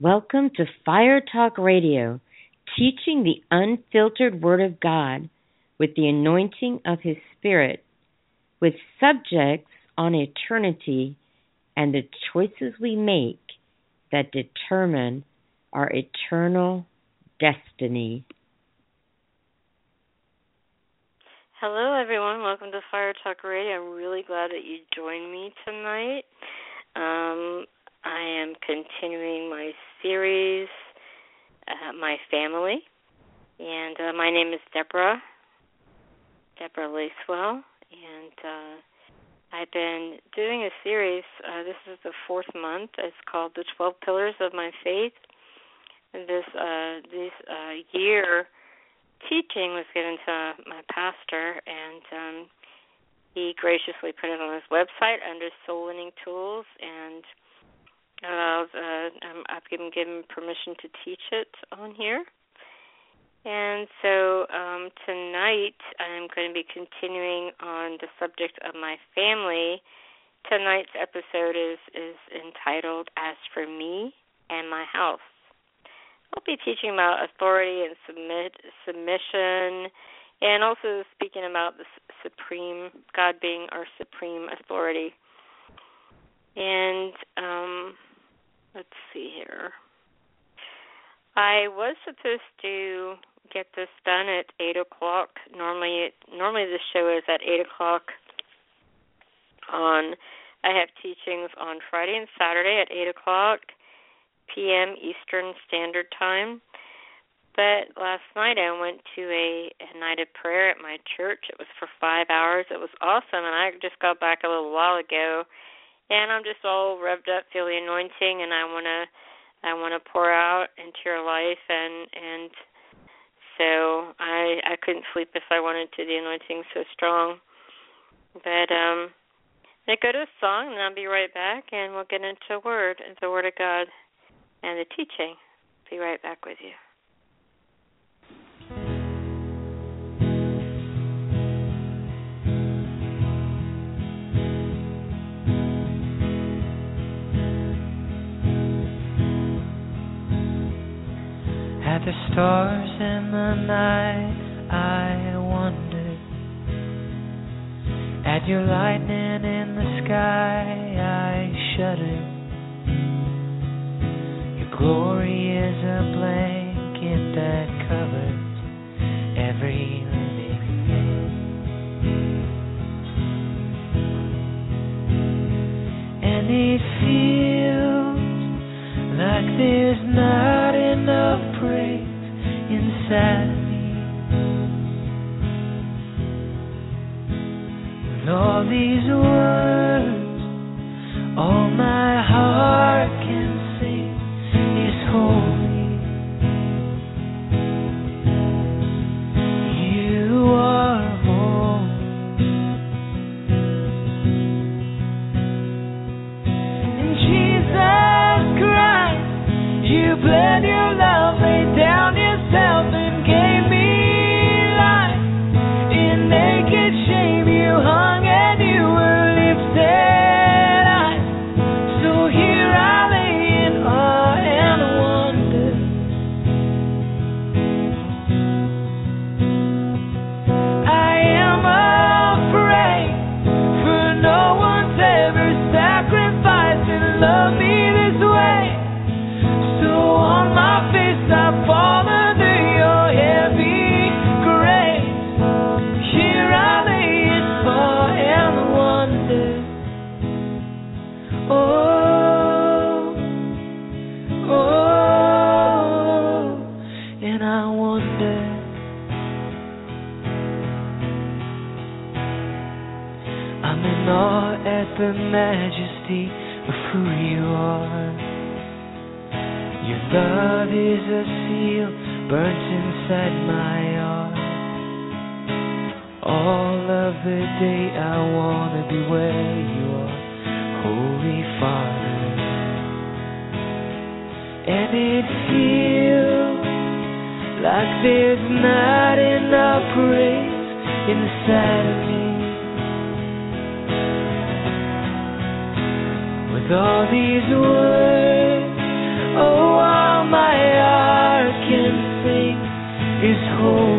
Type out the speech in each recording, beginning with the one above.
Welcome to Fire Talk Radio, teaching the unfiltered Word of God with the anointing of His Spirit, with subjects on eternity and the choices we make that determine our eternal destiny. Hello, everyone. Welcome to Fire Talk Radio. I'm really glad that you joined me tonight. Um, I am continuing my series, uh, My Family, and uh, my name is Deborah, Deborah Lacewell, and uh, I've been doing a series. Uh, this is the fourth month. It's called The Twelve Pillars of My Faith. And this uh, this uh, year, teaching was given to my pastor, and um, he graciously put it on his website under Soul Winning Tools and uh, I've given given permission to teach it on here. And so um, tonight I'm going to be continuing on the subject of my family. Tonight's episode is is entitled "As for Me and My House." I'll be teaching about authority and submit submission, and also speaking about the supreme God being our supreme authority. And um, let's see here. I was supposed to get this done at eight o'clock. Normally, normally the show is at eight o'clock. On, I have teachings on Friday and Saturday at eight o'clock p.m. Eastern Standard Time. But last night I went to a, a night of prayer at my church. It was for five hours. It was awesome, and I just got back a little while ago and I'm just all revved up, feel the anointing, and I wanna I wanna pour out into your life, and and so I I couldn't sleep if I wanted to. The anointing so strong, but um, I go to a song, and I'll be right back, and we'll get into word, the word of God, and the teaching. Be right back with you. Stars in the night, I wondered. At your lightning in the sky, I shuddered. Your glory is a blanket that burnt inside my heart. All of the day I wanna be where you are, Holy Father. And it feels like there's not enough praise inside of me. With all these words, is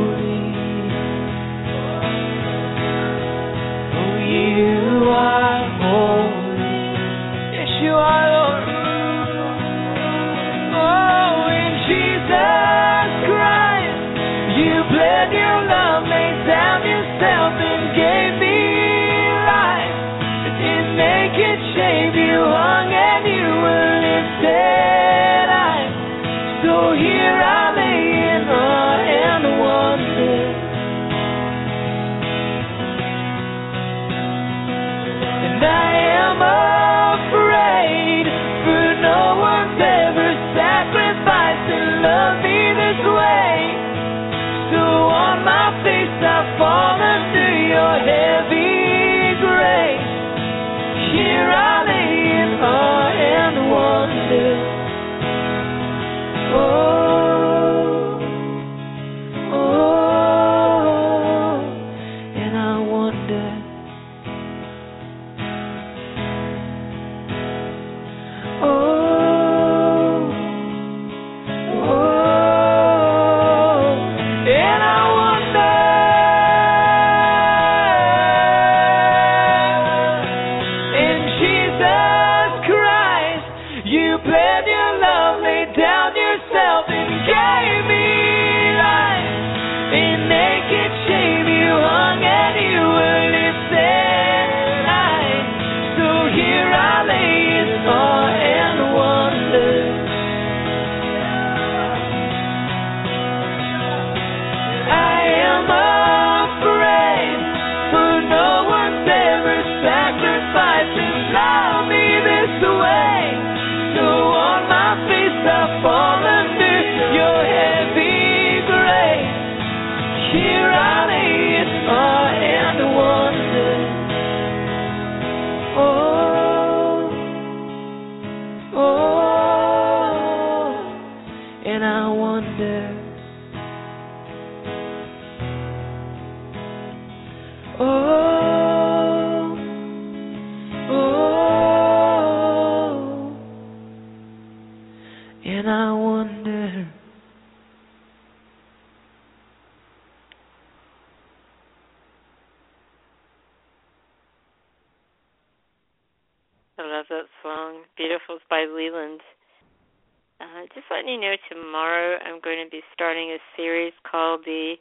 you know, tomorrow I'm going to be starting a series called the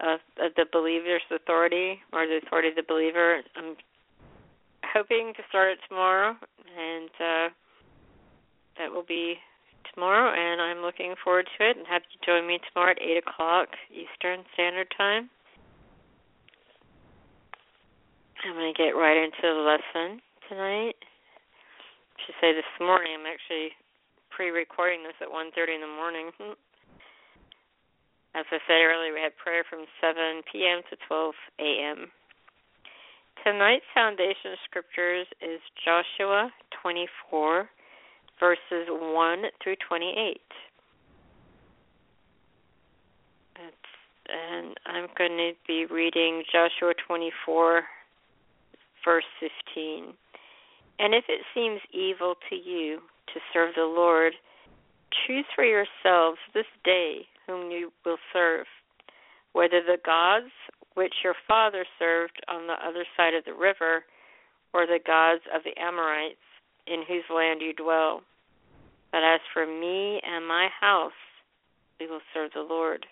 uh, the Believer's Authority or the Authority of the Believer. I'm hoping to start it tomorrow, and uh, that will be tomorrow. And I'm looking forward to it. And have you join me tomorrow at eight o'clock Eastern Standard Time. I'm going to get right into the lesson tonight. I should say this morning. I'm actually pre-recording this at 1:30 in the morning. As I said earlier, we had prayer from 7 p.m. to 12 a.m. Tonight's foundation scriptures is Joshua 24, verses 1 through 28. That's, and I'm going to be reading Joshua 24, verse 15. And if it seems evil to you to serve the Lord, choose for yourselves this day whom you will serve, whether the gods which your father served on the other side of the river, or the gods of the Amorites in whose land you dwell. But as for me and my house, we will serve the Lord.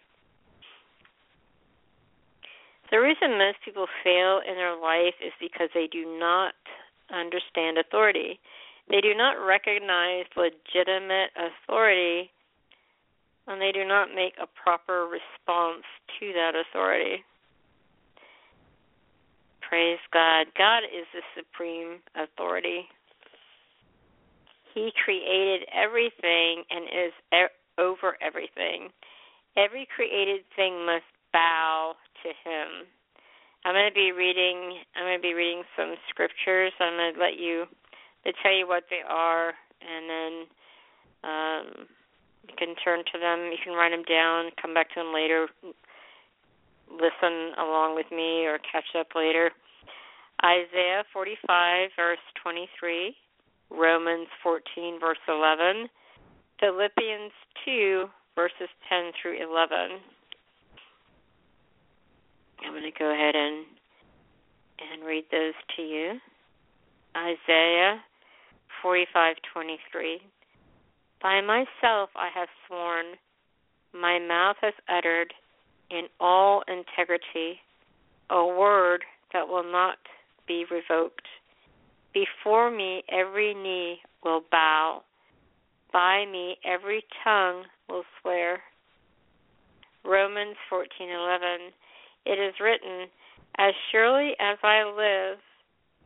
The reason most people fail in their life is because they do not understand authority. They do not recognize legitimate authority and they do not make a proper response to that authority. Praise God. God is the supreme authority. He created everything and is over everything. Every created thing must bow to him. I'm going to be reading I'm going to be reading some scriptures. I'm going to let you to tell you what they are and then um you can turn to them, you can write them down, come back to them later, listen along with me or catch up later. Isaiah 45, verse 23, Romans 14, verse 11, Philippians 2, verses 10 through 11. I'm going to go ahead and and read those to you. Isaiah 45:23 By myself I have sworn my mouth has uttered in all integrity a word that will not be revoked. Before me every knee will bow, by me every tongue will swear. Romans 14:11 It is written, as surely as I live,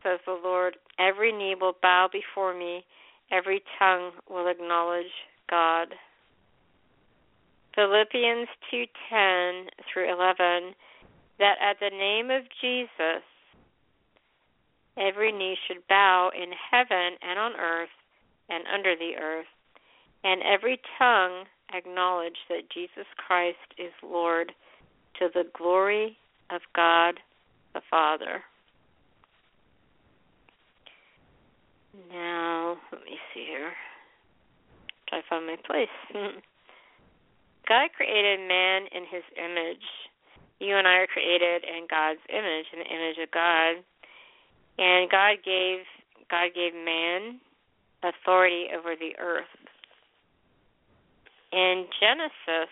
says the Lord, every knee will bow before me, every tongue will acknowledge God. Philippians 2:10 through 11 that at the name of Jesus every knee should bow in heaven and on earth and under the earth and every tongue acknowledge that Jesus Christ is Lord to the glory of God the Father. Now, let me see here. Try to find my place. God created man in his image. You and I are created in God's image, in the image of God. And God gave God gave man authority over the earth. In Genesis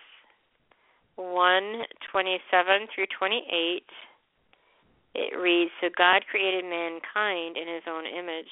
1 27 through 28, it reads So God created mankind in his own image.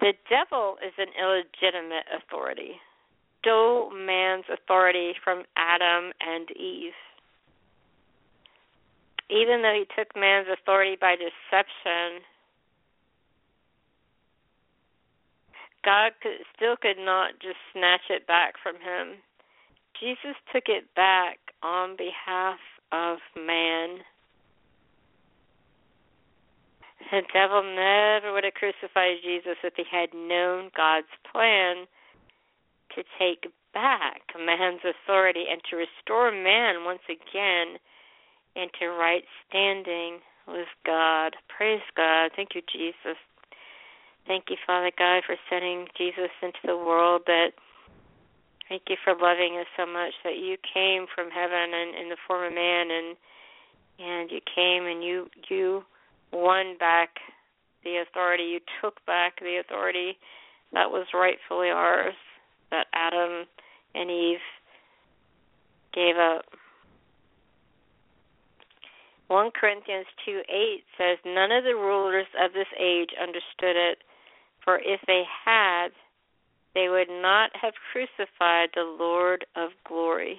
The devil is an illegitimate authority. Stole man's authority from Adam and Eve. Even though he took man's authority by deception, God could, still could not just snatch it back from him. Jesus took it back on behalf of man. The devil never would have crucified Jesus if he had known God's plan to take back man's authority and to restore man once again into right standing with God. Praise God. Thank you, Jesus. Thank you, Father God, for sending Jesus into the world that thank you for loving us so much that you came from heaven and in the form of man and and you came and you you won back the authority. You took back the authority that was rightfully ours, that Adam and Eve gave up. 1 Corinthians 2 8 says, None of the rulers of this age understood it, for if they had, they would not have crucified the Lord of glory.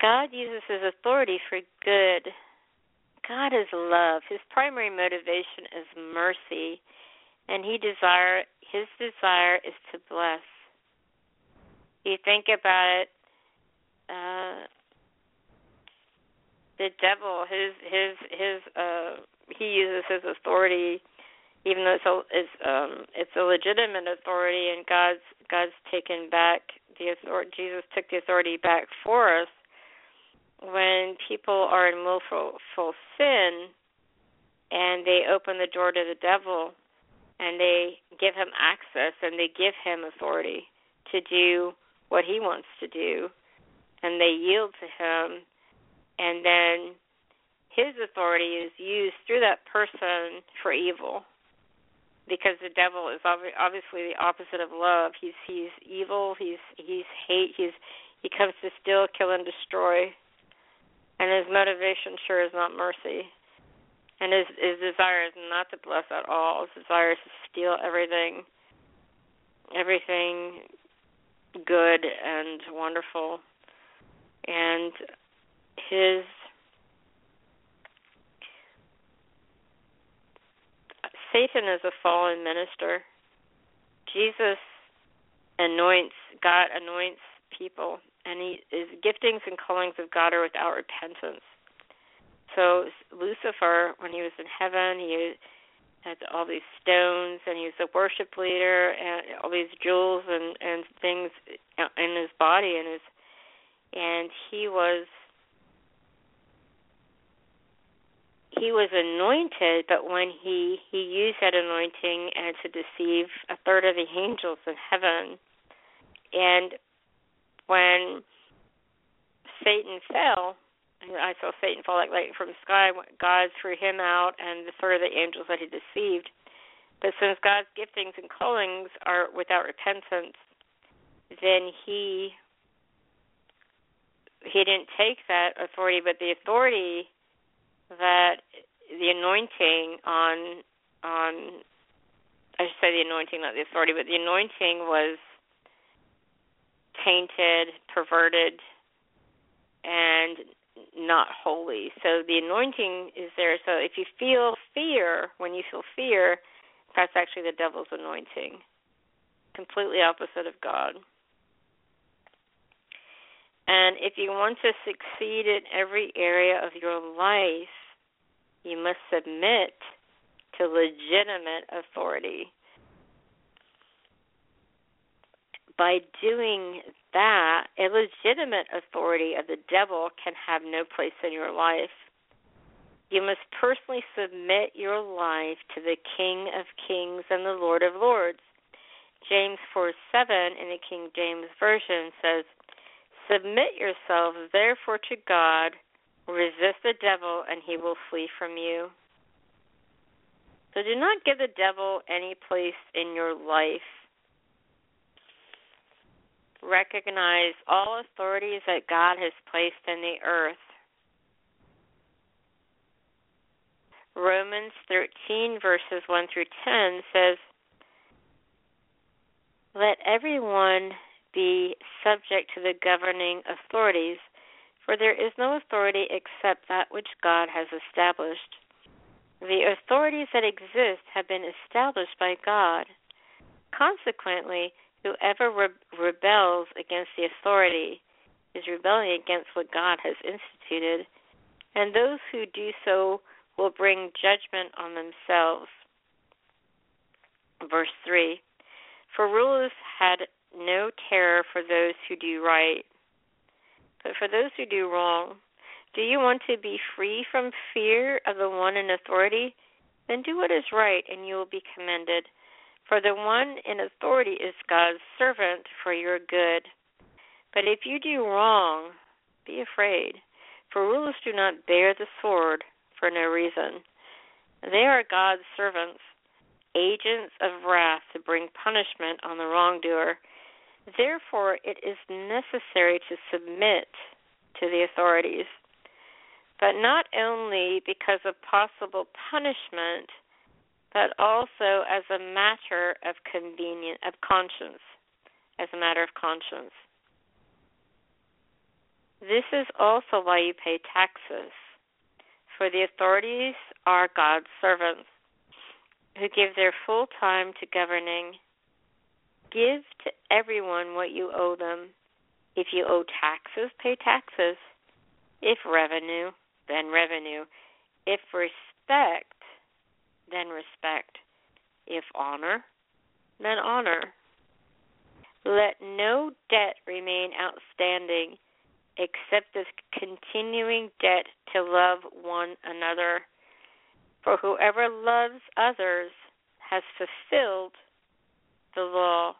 God uses his authority for good God is love. His primary motivation is mercy, and he desire his desire is to bless. You think about it, uh, the devil, his his his uh, he uses his authority, even though it's it's um it's a legitimate authority, and God's God's taken back the authority. Jesus took the authority back for us when people are in willful sin and they open the door to the devil and they give him access and they give him authority to do what he wants to do and they yield to him and then his authority is used through that person for evil. Because the devil is obviously the opposite of love. He's he's evil he's he's hate he's he comes to steal kill and destroy and his motivation sure is not mercy. And his his desire is not to bless at all. His desire is to steal everything, everything good and wonderful. And his Satan is a fallen minister. Jesus anoints God anoints people and his giftings and callings of God are without repentance. So Lucifer, when he was in heaven, he had all these stones, and he was a worship leader, and all these jewels and and things in his body, and his, and he was he was anointed, but when he he used that anointing and to deceive a third of the angels in heaven, and when Satan fell, I saw Satan fall like lightning from the sky. God threw him out, and the third of the angels that he deceived. But since God's giftings and callings are without repentance, then he he didn't take that authority, but the authority that the anointing on on I should say the anointing, not the authority, but the anointing was tainted, perverted, and not holy. So the anointing is there. So if you feel fear, when you feel fear, that's actually the devil's anointing. Completely opposite of God. And if you want to succeed in every area of your life, you must submit to legitimate authority. By doing that, a legitimate authority of the devil can have no place in your life. You must personally submit your life to the King of Kings and the Lord of Lords. James 4 7 in the King James Version says, Submit yourselves therefore to God, resist the devil, and he will flee from you. So do not give the devil any place in your life recognize all authorities that God has placed in the earth. Romans 13, verses 1 through 10 says, Let everyone be subject to the governing authorities, for there is no authority except that which God has established. The authorities that exist have been established by God. Consequently, Whoever re- rebels against the authority is rebelling against what God has instituted, and those who do so will bring judgment on themselves. Verse 3 For rulers had no terror for those who do right, but for those who do wrong. Do you want to be free from fear of the one in authority? Then do what is right, and you will be commended. For the one in authority is God's servant for your good. But if you do wrong, be afraid, for rulers do not bear the sword for no reason. They are God's servants, agents of wrath to bring punishment on the wrongdoer. Therefore, it is necessary to submit to the authorities, but not only because of possible punishment but also as a matter of convenience, of conscience, as a matter of conscience. This is also why you pay taxes, for the authorities are God's servants who give their full time to governing. Give to everyone what you owe them. If you owe taxes, pay taxes. If revenue, then revenue. If respect, then respect. If honor, then honor. Let no debt remain outstanding except this continuing debt to love one another. For whoever loves others has fulfilled the law.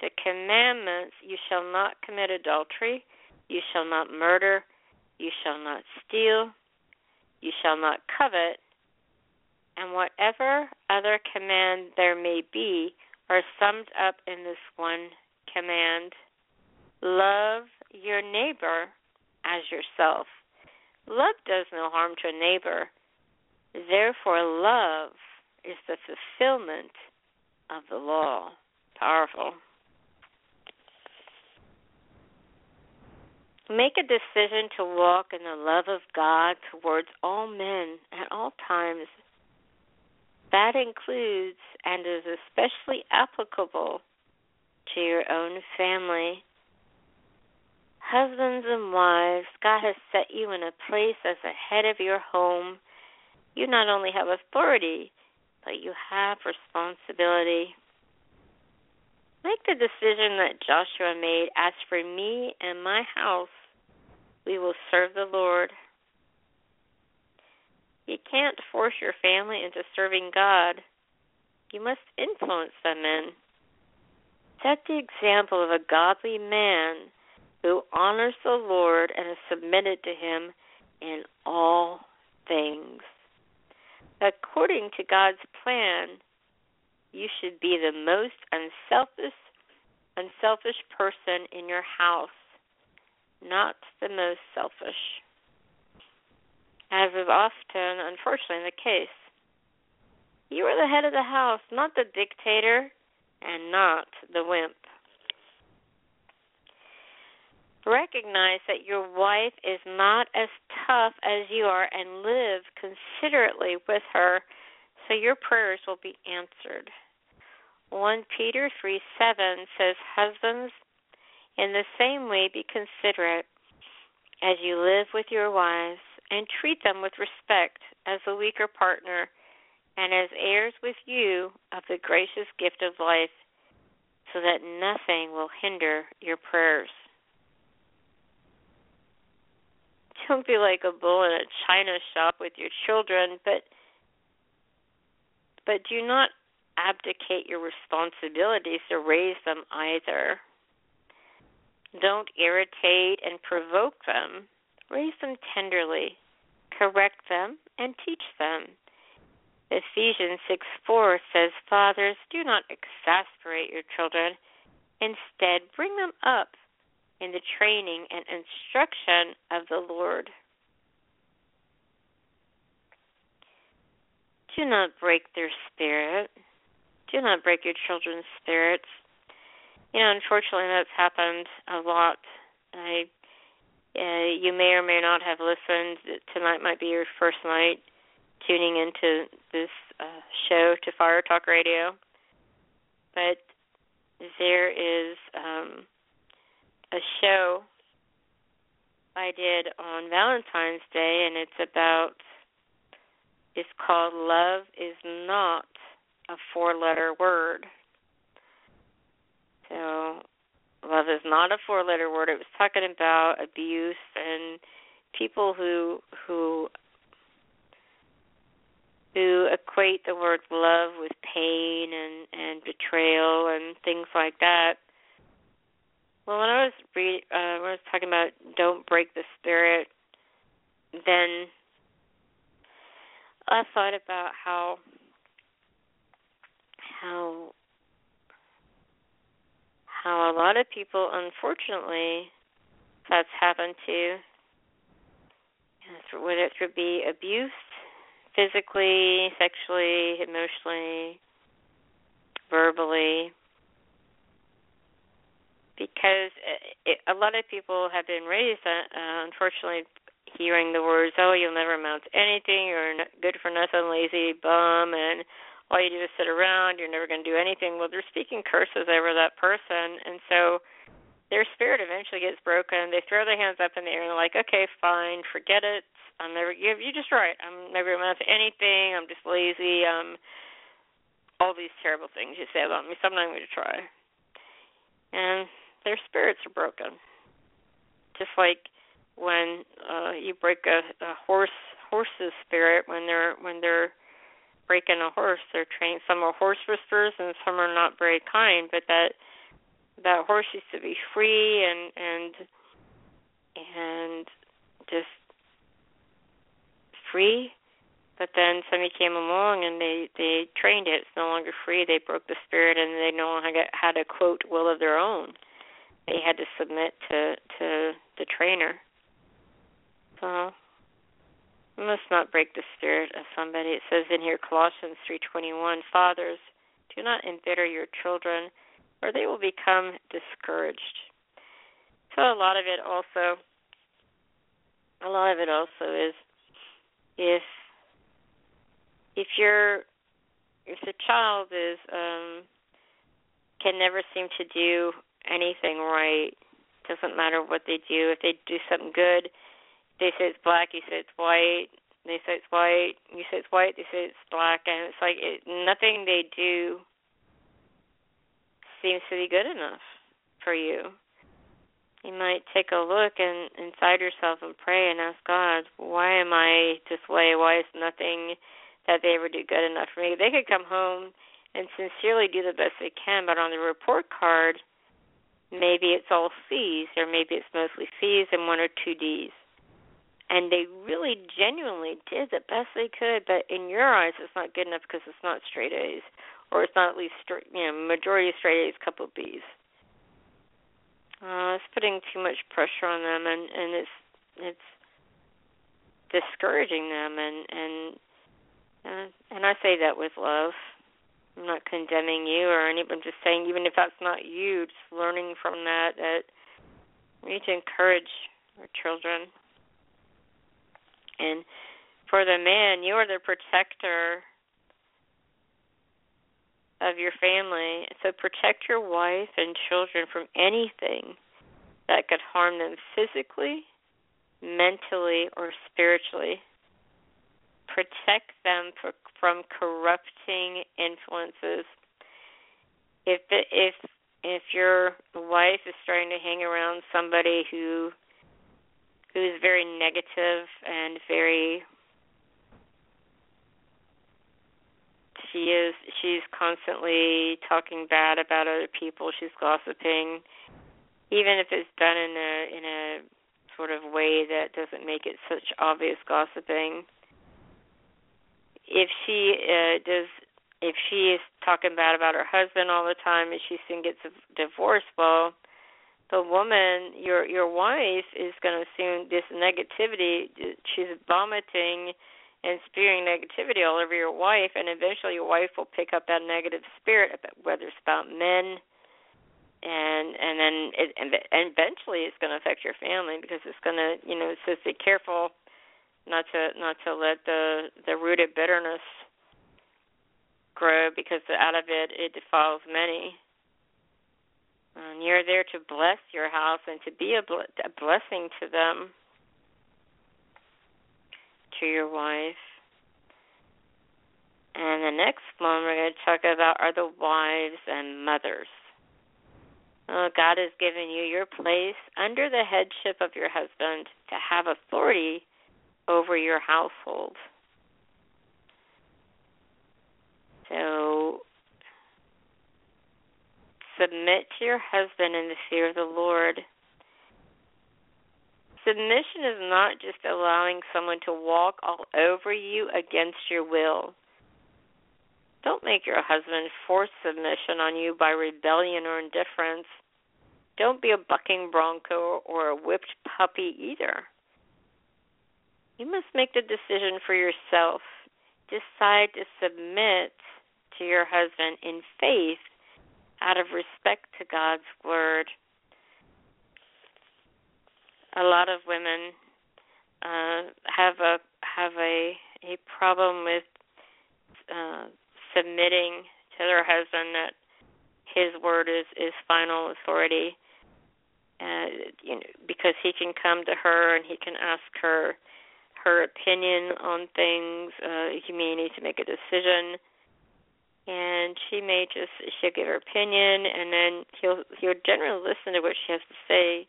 The commandments you shall not commit adultery, you shall not murder, you shall not steal, you shall not covet, and whatever other command there may be are summed up in this one command love your neighbor as yourself. Love does no harm to a neighbor. Therefore, love is the fulfillment of the law. Powerful. Make a decision to walk in the love of God towards all men at all times that includes and is especially applicable to your own family. Husbands and wives, God has set you in a place as the head of your home. You not only have authority, but you have responsibility. Make the decision that Joshua made as for me and my house, we will serve the Lord. You can't force your family into serving God. You must influence them in. Set the example of a godly man who honors the Lord and is submitted to him in all things. According to God's plan, you should be the most unselfish unselfish person in your house, not the most selfish. As is often, unfortunately, the case. You are the head of the house, not the dictator and not the wimp. Recognize that your wife is not as tough as you are and live considerately with her so your prayers will be answered. 1 Peter 3 7 says, Husbands, in the same way be considerate as you live with your wives and treat them with respect as a weaker partner and as heirs with you of the gracious gift of life, so that nothing will hinder your prayers. Don't be like a bull in a china shop with your children, but but do not abdicate your responsibilities to raise them either. Don't irritate and provoke them. Raise them tenderly, correct them, and teach them. Ephesians 6 4 says, Fathers, do not exasperate your children. Instead, bring them up in the training and instruction of the Lord. Do not break their spirit do not break your children's spirits. You know, unfortunately, that's happened a lot. I, uh, you may or may not have listened. Tonight might be your first night tuning into this uh, show to Fire Talk Radio, but there is um, a show I did on Valentine's Day, and it's about. It's called "Love Is Not a four letter word. So, love is not a four letter word. It was talking about abuse and people who who who equate the word love with pain and and betrayal and things like that. Well, when I was read, uh, when I was talking about don't break the spirit, then I thought about how how how a lot of people unfortunately that's happened to whether it would be abuse physically, sexually, emotionally, verbally. Because it, a lot of people have been raised uh, unfortunately hearing the words oh you'll never amount to anything. You're good for nothing lazy bum and all you do is sit around, you're never going to do anything. Well, they're speaking curses over that person, and so their spirit eventually gets broken. They throw their hands up in the air and they're like, "Okay, fine, forget it. I'm never. You you just right. I'm never amount to anything. I'm just lazy. Um, all these terrible things you say about me. So I'm not going to try." And their spirits are broken, just like when uh you break a, a horse horse's spirit when they're when they're breaking a horse. They're trained. Some are horse whisperers, and some are not very kind. But that that horse used to be free and and and just free. But then somebody came along and they they trained it. It's no longer free. They broke the spirit, and they no longer had a quote will of their own. They had to submit to to the trainer. So we must not break the spirit of somebody. It says in here Colossians 3:21, "Fathers, do not embitter your children, or they will become discouraged." So a lot of it also a lot of it also is if if you're if the child is um can never seem to do anything right Doesn't matter what they do. If they do something good, they say it's black. You say it's white. They say it's white. You say it's white. They say it's black. And it's like it, nothing they do seems to be good enough for you. You might take a look and inside yourself and pray and ask God, why am I this way? Why is nothing that they ever do good enough for me? They could come home and sincerely do the best they can, but on the report card, maybe it's all C's or maybe it's mostly C's and one or two D's. And they really genuinely did the best they could, but in your eyes, it's not good enough because it's not straight A's, or it's not at least straight, you know, majority straight A's, couple B's. Uh, it's putting too much pressure on them, and and it's it's discouraging them, and and uh, and I say that with love. I'm not condemning you or anyone. I'm just saying, even if that's not you, just learning from that, that we need to encourage our children. And for the man, you are the protector of your family. So protect your wife and children from anything that could harm them physically, mentally, or spiritually protect them for, from corrupting influences. If if if your wife is starting to hang around somebody who who's very negative and very she is she's constantly talking bad about other people. She's gossiping even if it's done in a in a sort of way that doesn't make it such obvious gossiping. If she uh, does if she is talking bad about her husband all the time and she soon gets a divorce well the woman your your wife is going to assume this negativity she's vomiting and spewing negativity all over your wife and eventually your wife will pick up that negative spirit whether it's about men and and then it and eventually it's going to affect your family because it's going to you know says be careful not to not to let the the rooted bitterness grow because out of it it defiles many. And you're there to bless your house and to be a, ble- a blessing to them, to your wife. And the next one we're going to talk about are the wives and mothers. Oh, God has given you your place under the headship of your husband to have authority over your household. So submit to your husband in the fear of the Lord. Submission is not just allowing someone to walk all over you against your will. Don't make your husband force submission on you by rebellion or indifference. Don't be a bucking bronco or a whipped puppy either. You must make the decision for yourself. Decide to submit to your husband in faith out of respect to God's word. A lot of women uh, have a have a a problem with uh, submitting to their husband that his word is is final authority. Uh, you know, because he can come to her and he can ask her her opinion on things. Uh, he may need to make a decision, and she may just she'll give her opinion, and then he'll he'll generally listen to what she has to say,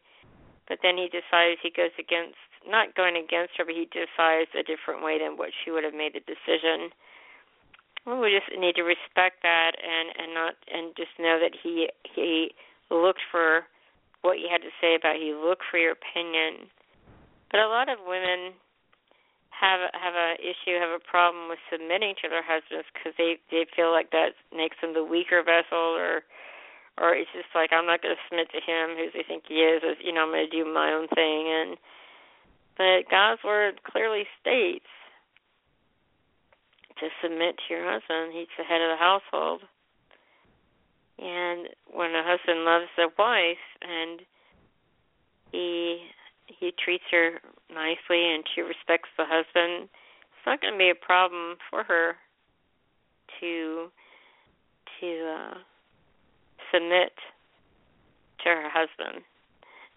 but then he decides he goes against not going against her, but he decides a different way than what she would have made the decision. Well, we just need to respect that and and not and just know that he he looked for what you had to say about he looked for your opinion. But a lot of women have have a issue, have a problem with submitting to their husbands because they they feel like that makes them the weaker vessel, or or it's just like I'm not going to submit to him who they think he is. You know, I'm going to do my own thing. And but God's word clearly states to submit to your husband. He's the head of the household. And when a husband loves a wife and he he treats her nicely and she respects the husband, it's not going to be a problem for her to to uh, submit to her husband.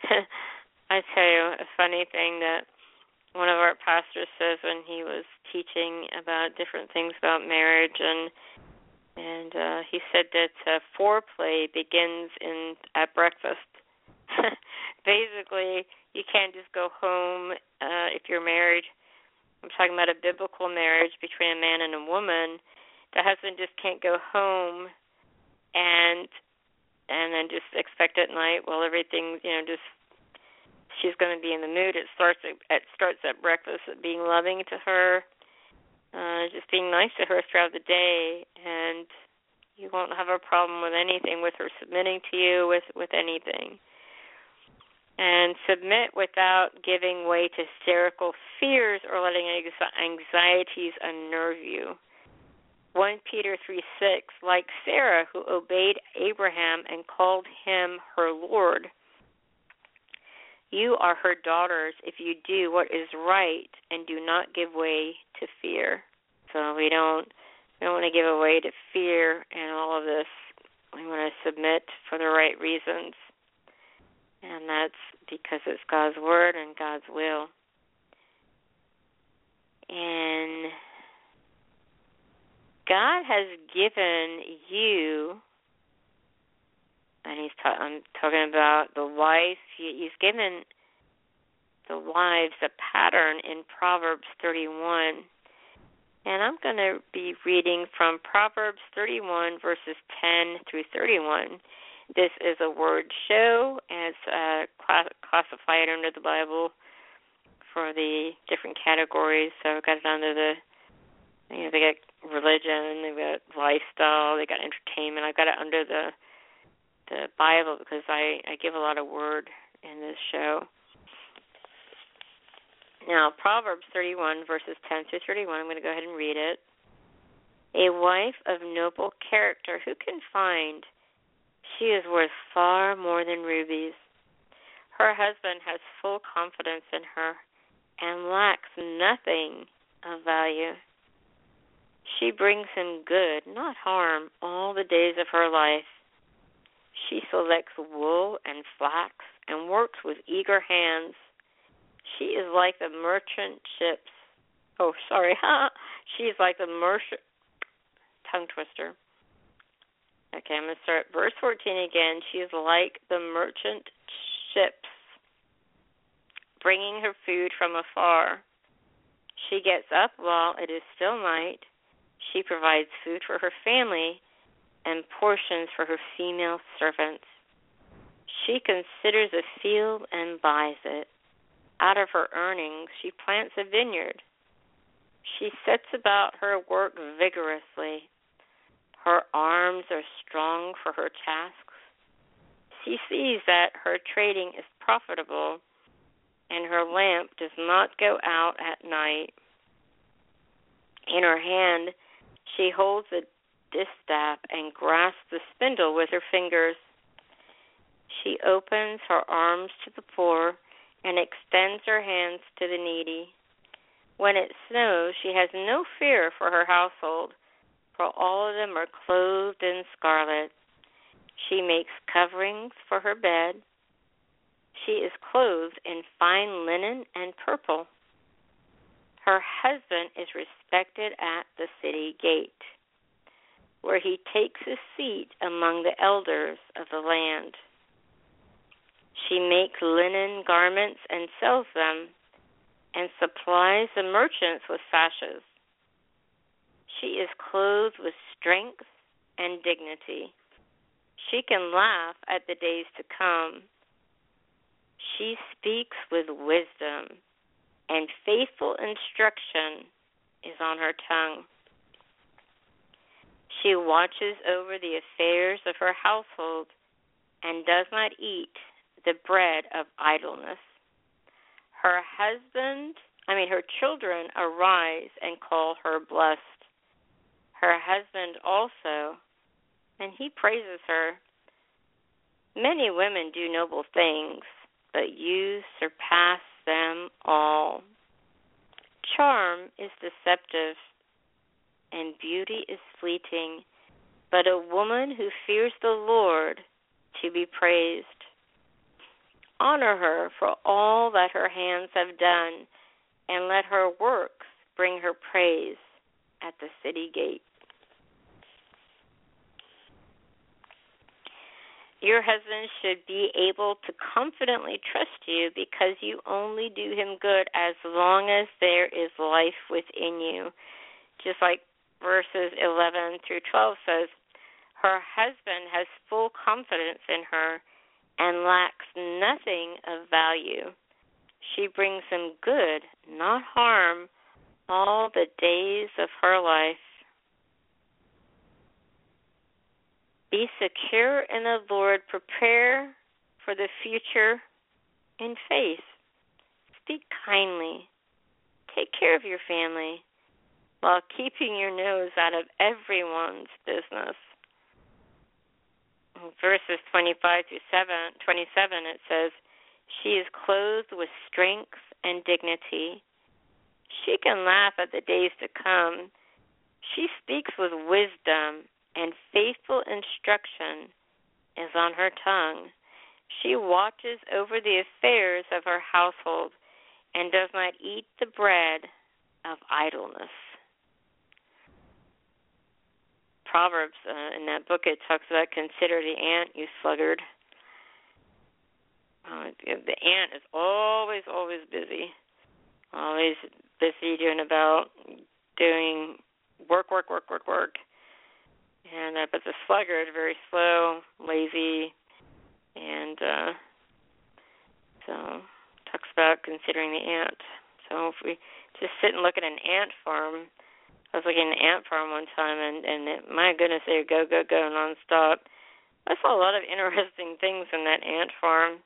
I tell you a funny thing that one of our pastors says when he was teaching about different things about marriage and and uh he said that uh, foreplay begins in at breakfast. Basically, you can't just go home uh if you're married. I'm talking about a biblical marriage between a man and a woman. The husband just can't go home and and then just expect at night well everything you know just she's going to be in the mood it starts at it starts at breakfast at being loving to her uh just being nice to her throughout the day and you won't have a problem with anything with her submitting to you with with anything and submit without giving way to hysterical fears or letting anxieties unnerve you 1 Peter 3 6, like Sarah, who obeyed Abraham and called him her Lord. You are her daughters if you do what is right and do not give way to fear. So we don't we don't want to give away to fear and all of this. We want to submit for the right reasons. And that's because it's God's word and God's will. And God has given you, and he's ta- I'm talking about the wife. He, he's given the wives a pattern in Proverbs 31. And I'm going to be reading from Proverbs 31, verses 10 through 31. This is a word show as uh, class- classified under the Bible for the different categories. So I've got it under the, you know, they got religion, they've got lifestyle, they got entertainment. I've got it under the the Bible because I I give a lot of word in this show. Now, Proverbs 31 verses 10 through 31. I'm going to go ahead and read it. A wife of noble character, who can find? She is worth far more than rubies. Her husband has full confidence in her and lacks nothing of value. She brings him good, not harm, all the days of her life. She selects wool and flax and works with eager hands. She is like the merchant ships. Oh, sorry. she is like the merchant. Tongue twister. Okay, I'm going to start verse 14 again. She is like the merchant ships, bringing her food from afar. She gets up while it is still night she provides food for her family and portions for her female servants. She considers a field and buys it. Out of her earnings, she plants a vineyard. She sets about her work vigorously. Her arms are strong for her tasks. She sees that her trading is profitable, and her lamp does not go out at night. In her hand, she holds a distaff and grasps the spindle with her fingers. She opens her arms to the poor and extends her hands to the needy. When it snows, she has no fear for her household, for all of them are clothed in scarlet. She makes coverings for her bed. She is clothed in fine linen and purple. Her husband is respected at the city gate, where he takes his seat among the elders of the land. She makes linen garments and sells them, and supplies the merchants with sashes. She is clothed with strength and dignity. She can laugh at the days to come. She speaks with wisdom and faithful instruction is on her tongue. She watches over the affairs of her household and does not eat the bread of idleness. Her husband, I mean, her children arise and call her blessed. Her husband also, and he praises her. Many women do noble things, but you surpass them all. Charm is deceptive, and beauty is fleeting, but a woman who fears the Lord to be praised. honor her for all that her hands have done, and let her works bring her praise at the city gate. Your husband should be able to confidently trust you because you only do him good as long as there is life within you. Just like verses 11 through 12 says, her husband has full confidence in her and lacks nothing of value. She brings him good, not harm, all the days of her life. Be secure in the Lord. Prepare for the future in faith. Speak kindly. Take care of your family while keeping your nose out of everyone's business. verses 25 through 7, 27, it says, She is clothed with strength and dignity. She can laugh at the days to come. She speaks with wisdom and faithful instruction is on her tongue. She watches over the affairs of her household and does not eat the bread of idleness. Proverbs, uh, in that book, it talks about consider the ant, you sluggard. Uh, the ant is always, always busy, always busy doing about doing work, work, work, work, work and uh, but the sluggard very slow, lazy, and uh, so talks about considering the ant. So if we just sit and look at an ant farm, I was looking at an ant farm one time, and and it, my goodness, they go go go nonstop. I saw a lot of interesting things in that ant farm.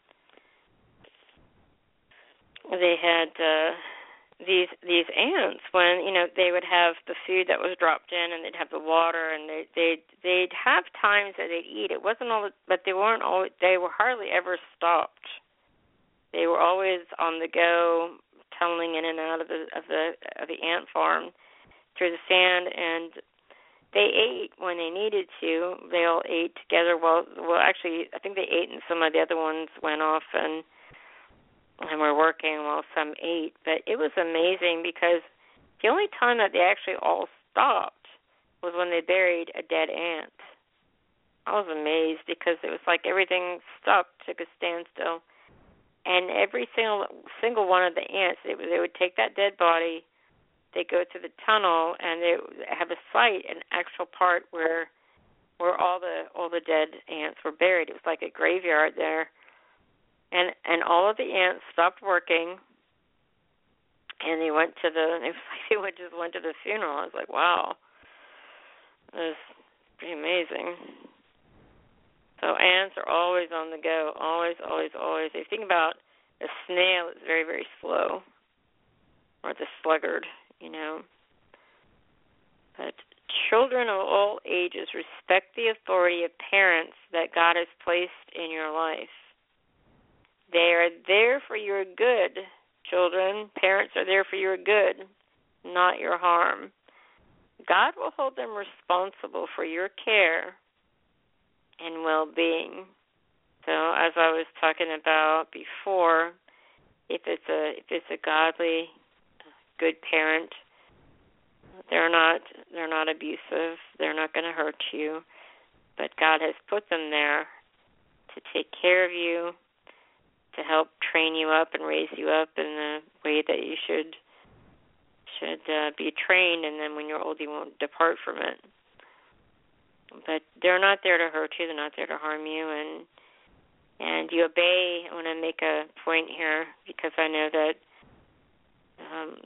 They had. uh these these ants when you know they would have the food that was dropped in and they'd have the water and they they'd they'd have times that they'd eat. It wasn't all but they weren't all they were hardly ever stopped. They were always on the go tunneling in and out of the of the of the ant farm through the sand and they ate when they needed to. They all ate together. Well well actually i think they ate and some of the other ones went off and and we were working while some ate. But it was amazing because the only time that they actually all stopped was when they buried a dead ant. I was amazed because it was like everything stopped, took a standstill, and every single single one of the ants, they, they would take that dead body, they go to the tunnel, and they have a site, an actual part where where all the all the dead ants were buried. It was like a graveyard there and and all of the ants stopped working and they went to the like they went just went to the funeral. I was like, wow. Was pretty amazing. So ants are always on the go, always, always, always. If you think about a snail, it's very, very slow, or the sluggard, you know. But children of all ages respect the authority of parents that God has placed in your life. They are there for your good, children. Parents are there for your good, not your harm. God will hold them responsible for your care and well being. So as I was talking about before, if it's a if it's a godly good parent, they're not they're not abusive, they're not going to hurt you, but God has put them there to take care of you, to help train you up and raise you up in the way that you should should uh, be trained and then when you're old you won't depart from it. But they're not there to hurt you they're not there to harm you and and you obey. I want to make a point here because i know that um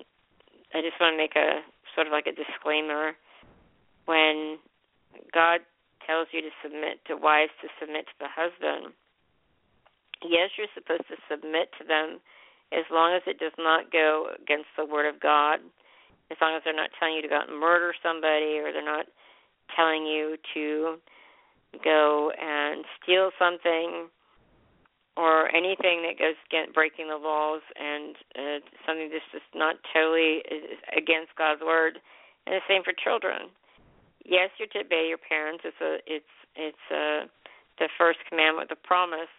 i just want to make a sort of like a disclaimer. When god tells you to submit to wives to submit to the husband yes, you're supposed to submit to them as long as it does not go against the word of God, as long as they're not telling you to go out and murder somebody or they're not telling you to go and steal something or anything that goes against breaking the laws and uh, something that's just not totally against God's word. And the same for children. Yes, you're to obey your parents. It's a it's it's a the first commandment, the promise,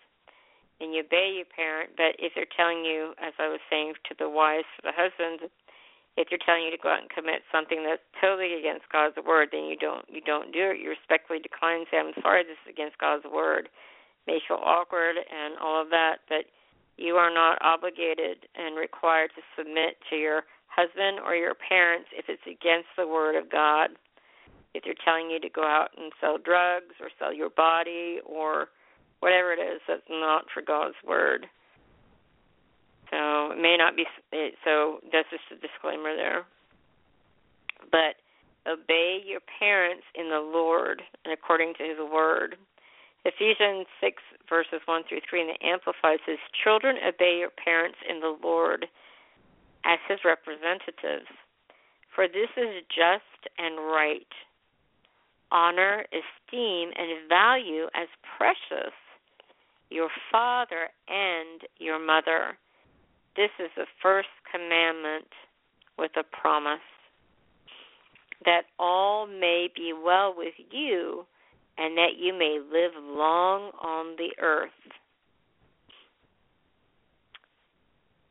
and you obey your parent. But if they're telling you, as I was saying to the wives, to the husbands, if they're telling you to go out and commit something that's totally against God's word, then you don't you don't do it. You respectfully decline and say, "I'm sorry, this is against God's word." May feel awkward and all of that, but you are not obligated and required to submit to your husband or your parents if it's against the word of God. If they're telling you to go out and sell drugs or sell your body or whatever it is that's not for God's word. So it may not be. So that's just a disclaimer there. But obey your parents in the Lord and according to His word. Ephesians 6, verses 1 through 3 in the Amplified says, Children, obey your parents in the Lord as His representatives, for this is just and right. Honor, esteem, and value as precious your father and your mother this is the first commandment with a promise that all may be well with you and that you may live long on the earth.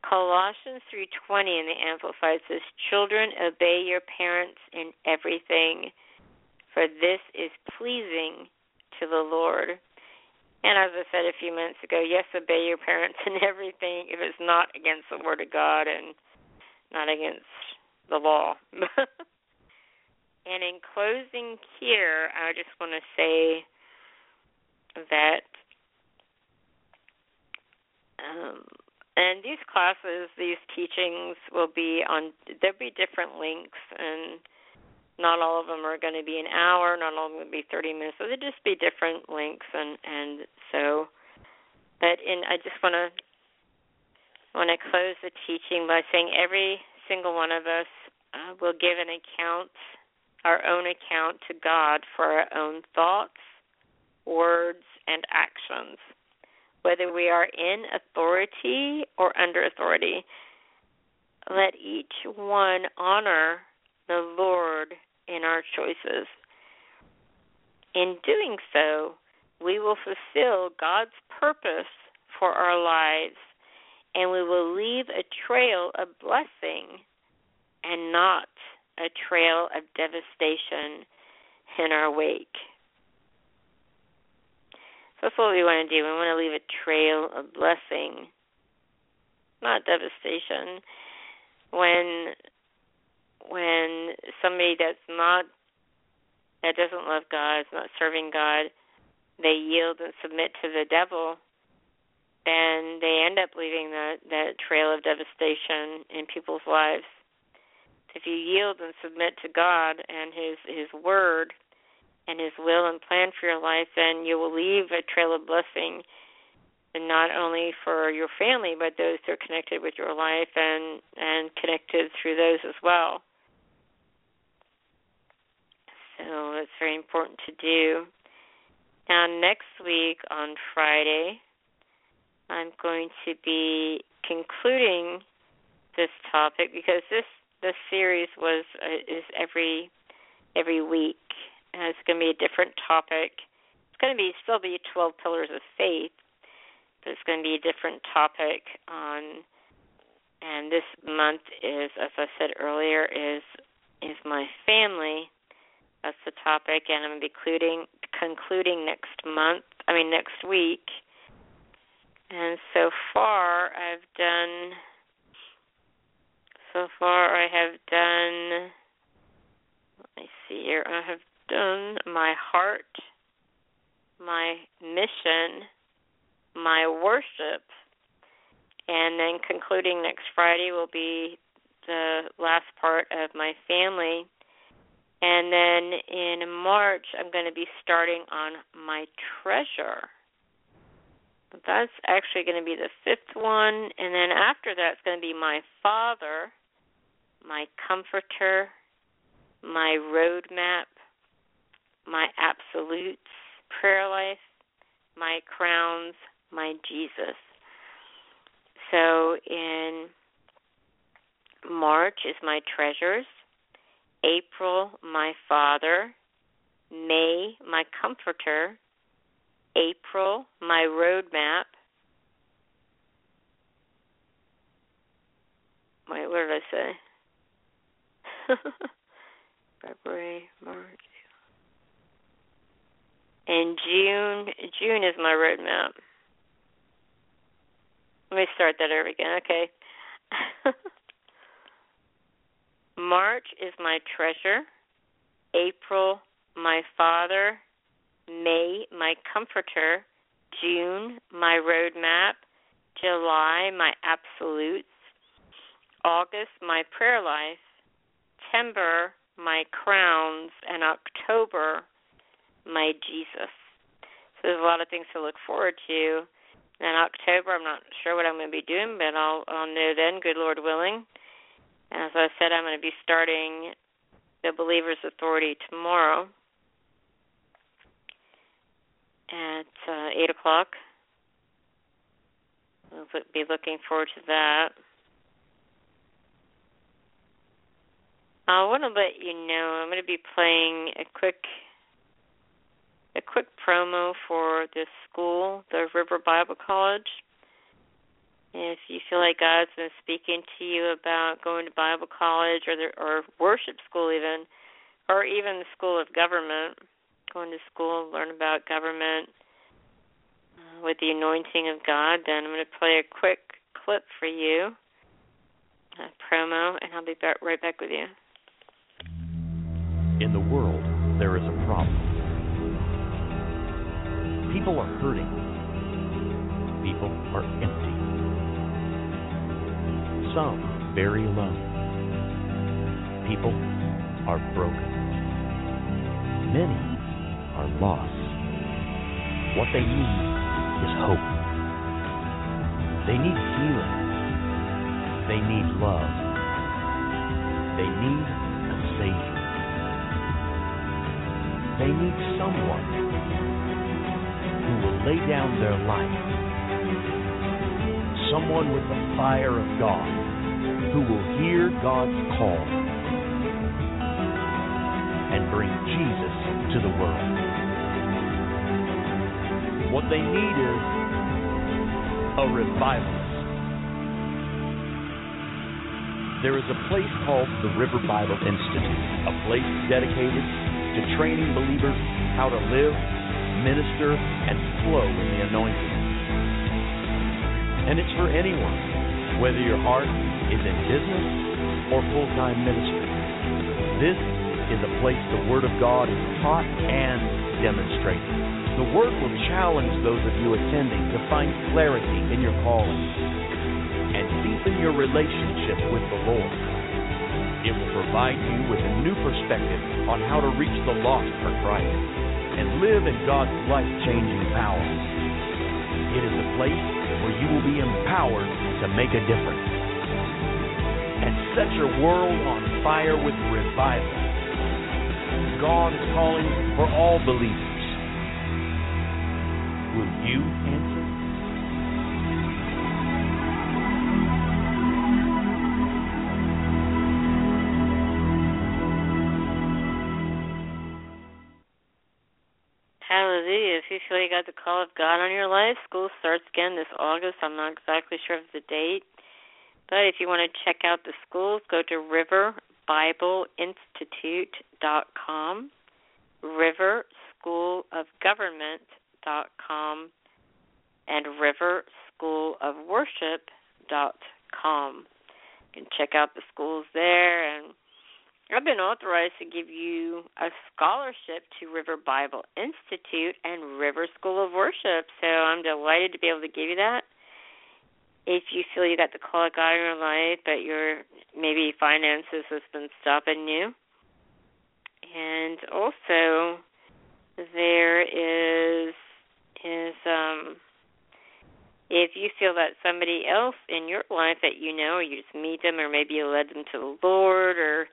Colossians 3:20 in the amplified says children obey your parents in everything for this is pleasing to the Lord. And as I said a few minutes ago, yes, obey your parents in everything if it's not against the Word of God and not against the law. and in closing here, I just want to say that, um, and these classes, these teachings will be on, there'll be different links and not all of them are going to be an hour. Not all of them will be 30 minutes. So they just be different lengths, and and so. But in, I just want to want to close the teaching by saying every single one of us uh, will give an account, our own account to God for our own thoughts, words, and actions, whether we are in authority or under authority. Let each one honor the Lord in our choices. In doing so, we will fulfill God's purpose for our lives and we will leave a trail of blessing and not a trail of devastation in our wake. So that's what we want to do. We want to leave a trail of blessing, not devastation. When when somebody that's not that doesn't love God, is not serving God, they yield and submit to the devil, and they end up leaving that that trail of devastation in people's lives. If you yield and submit to God and His His Word and His will and plan for your life, then you will leave a trail of blessing, and not only for your family, but those who are connected with your life and and connected through those as well. So it's very important to do. Now, next week on Friday, I'm going to be concluding this topic because this this series was uh, is every every week. And it's going to be a different topic. It's going to be still be 12 pillars of faith, but it's going to be a different topic on. And this month is, as I said earlier, is is my family that's the topic, and I'm concluding, concluding next month. I mean next week. And so far, I've done. So far, I have done. Let me see here. I have done my heart, my mission, my worship, and then concluding next Friday will be the last part of my family and then in March, I'm going to be starting on my treasure. That's actually going to be the fifth one. And then after that, it's going to be my father, my comforter, my roadmap, my absolutes, prayer life, my crowns, my Jesus. So in March is my treasures. April, my father. May, my comforter. April, my roadmap. Wait, what did I say? February, March. And June, June is my roadmap. Let me start that over again. Okay. March is my treasure. April, my father. May, my comforter. June, my roadmap. July, my absolutes. August, my prayer life. September, my crowns. And October, my Jesus. So there's a lot of things to look forward to. In October, I'm not sure what I'm going to be doing, but I'll I'll know then, good Lord willing. And as I said, I'm going to be starting the Believer's Authority tomorrow at uh, eight o'clock. I'll be looking forward to that. I want to let you know I'm going to be playing a quick a quick promo for this school, the River Bible College. If you feel like God's been speaking to you about going to Bible college or the, or worship school even, or even the School of Government, going to school, learn about government uh, with the anointing of God, then I'm going to play a quick clip for you, a promo, and I'll be right back with you. Are broken. Many are lost. What they need is hope. They need healing. They need love. They need a Savior. They need someone who will lay down their life. Someone with the fire of God who will hear God's call bring Jesus to the world. What they need is a revivalist. There is a place called the River Bible Institute, a place dedicated to training believers how to live minister, and flow in the anointing. And it's for anyone, whether your heart is in business or full time ministry. This is a place the Word of God is taught and demonstrated. The Word will challenge those of you attending to find clarity in your calling and deepen your relationship with the Lord. It will provide you with a new perspective on how to reach the lost for Christ and live in God's life changing power. It is a place where you will be empowered to make a difference and set your world on fire with revival. God is calling for all believers. Will you answer? Hallelujah. If you feel you got the call of God on your life, school starts again this August. I'm not exactly sure of the date. But if you want to check out the schools, go to riverbibleinstitute.com, riverschoolofgovernment.com, and riverschoolofworship.com. You can check out the schools there and I've been authorized to give you a scholarship to River Bible Institute and River School of Worship. So I'm delighted to be able to give you that. If you feel you got the call of God in your life, but your maybe finances has been stopping you. And also there is is um if you feel that somebody else in your life that you know, or you just meet them, or maybe you led them to the Lord, or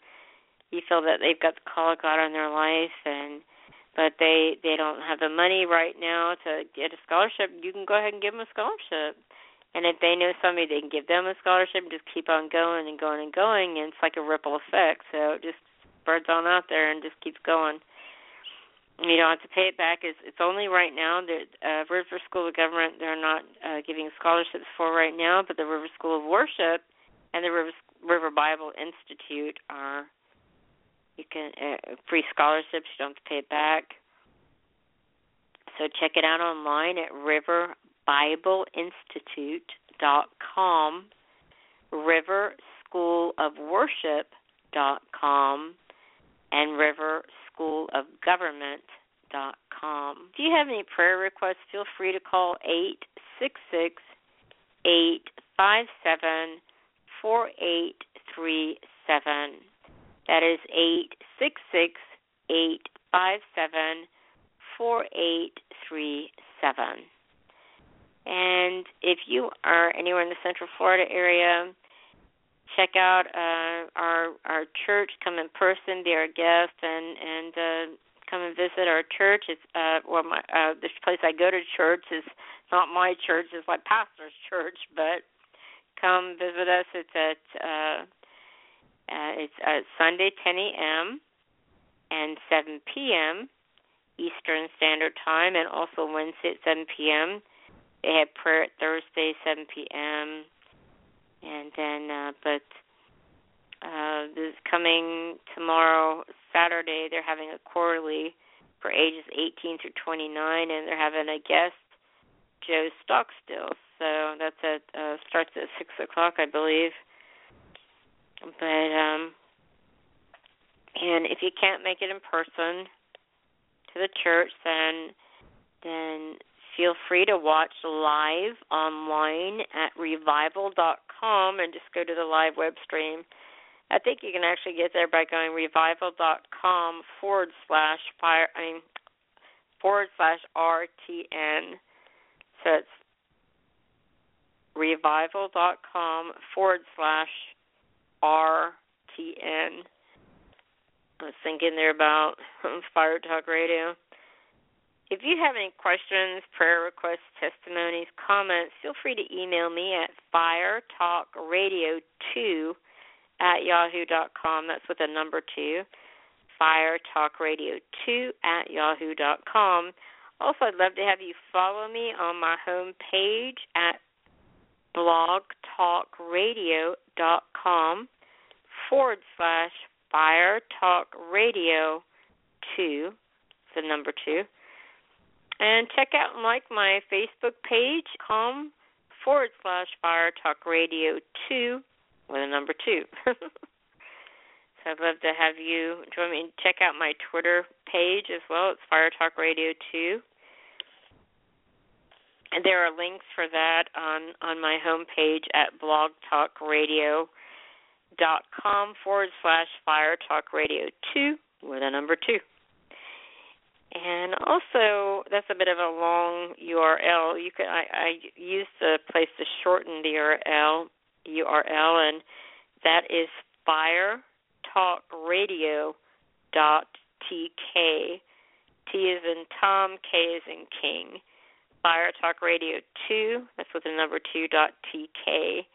you feel that they've got the call of God on their life and but they they don't have the money right now to get a scholarship, you can go ahead and give them a scholarship. And if they know somebody, they can give them a scholarship and just keep on going and going and going. And it's like a ripple effect. So just spreads on out there and just keeps going. You don't have to pay it back. It's, it's only right now that uh, River School of Government they're not uh, giving scholarships for right now, but the River School of Worship and the River, River Bible Institute are you can uh, free scholarships. You don't have to pay it back. So check it out online at riverbibleinstitute.com, riverschoolofworship.com, and riverschoolofgovernment.com. If you have any prayer requests, feel free to call eight six six eight five seven four eight three seven. That is eight six six eight five seven four eight three seven. And if you are anywhere in the Central Florida area, check out uh, our our church. Come in person, be our guest, and and uh, come and visit our church. It's uh, well, my uh, this place I go to church is not my church; it's my pastor's church. But come visit us. It's at uh, uh, it's uh, Sunday 10 a.m. and 7 p.m. Eastern Standard Time, and also Wednesday at 7 p.m. They have prayer at Thursday 7 p.m. And then, uh, but uh, this coming tomorrow, Saturday, they're having a quarterly for ages 18 through 29, and they're having a guest, Joe Stockstill. So that's at uh, starts at six o'clock, I believe. But um and if you can't make it in person to the church then then feel free to watch live online at revival.com and just go to the live web stream. I think you can actually get there by going revival.com forward slash fire I mean forward slash RTN. So it's revival.com forward slash RTN. I was thinking there about Fire Talk Radio. If you have any questions, prayer requests, testimonies, comments, feel free to email me at firetalkradio2 at yahoo.com. That's with a number two. Firetalkradio2 at yahoo.com. Also, I'd love to have you follow me on my home page at blogtalkradio.com forward slash fire talk radio two, the number two. And check out and like my Facebook page, com forward slash fire talk radio two with a number two. so I'd love to have you join me. Check out my Twitter page as well. It's Fire Talk Radio two. And there are links for that on on my homepage at blogtalkradio.com forward slash fire talk radio two with a number two. And also, that's a bit of a long URL. You can I, I use the place to shorten the URL URL, and that is firetalkradio.tk. T is in Tom, K is in King. Fire Talk Radio 2. That's with the number 2 dot tk.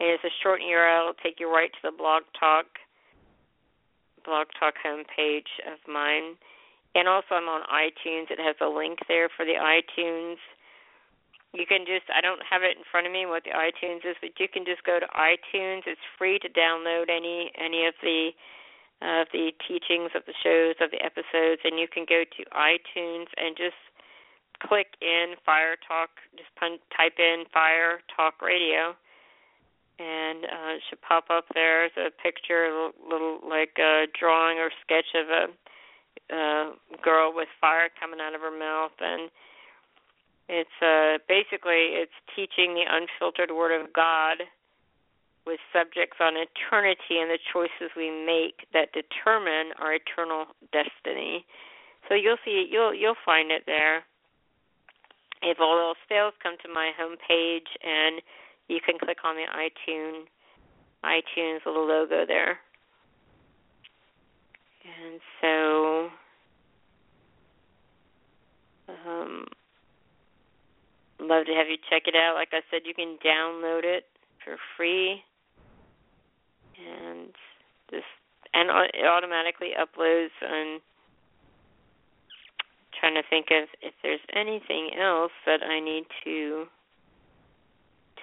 It is a short URL. It'll take you right to the Blog Talk Blog Talk homepage of mine. And also, I'm on iTunes. It has a link there for the iTunes. You can just, I don't have it in front of me what the iTunes is, but you can just go to iTunes. It's free to download any any of the of the teachings of the shows of the episodes, and you can go to iTunes and just click in Fire Talk, just pun- type in Fire Talk Radio, and uh, it should pop up there as a picture, a little, little like a drawing or sketch of a uh, girl with fire coming out of her mouth, and it's uh, basically it's teaching the unfiltered Word of God with subjects on eternity and the choices we make that determine our eternal destiny. So you'll see you'll you'll find it there. If all else fails, come to my homepage and you can click on the iTunes iTunes little logo there. And so um love to have you check it out. Like I said, you can download it for free and this and it automatically uploads and I'm trying to think of if there's anything else that I need to